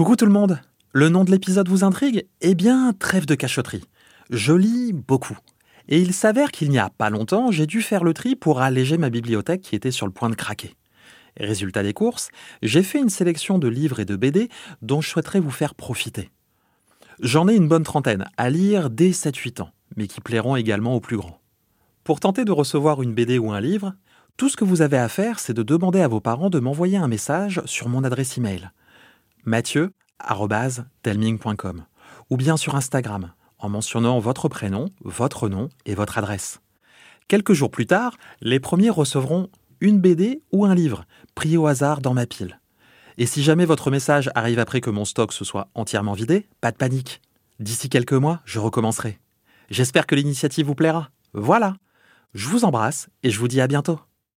Coucou tout le monde Le nom de l'épisode vous intrigue? Eh bien, trêve de cachotterie. Je lis beaucoup. Et il s'avère qu'il n'y a pas longtemps, j'ai dû faire le tri pour alléger ma bibliothèque qui était sur le point de craquer. Résultat des courses, j'ai fait une sélection de livres et de BD dont je souhaiterais vous faire profiter. J'en ai une bonne trentaine à lire dès 7-8 ans, mais qui plairont également aux plus grands. Pour tenter de recevoir une BD ou un livre, tout ce que vous avez à faire, c'est de demander à vos parents de m'envoyer un message sur mon adresse email mathieu.telming.com ou bien sur Instagram en mentionnant votre prénom, votre nom et votre adresse. Quelques jours plus tard, les premiers recevront une BD ou un livre, pris au hasard dans ma pile. Et si jamais votre message arrive après que mon stock se soit entièrement vidé, pas de panique. D'ici quelques mois, je recommencerai. J'espère que l'initiative vous plaira. Voilà. Je vous embrasse et je vous dis à bientôt.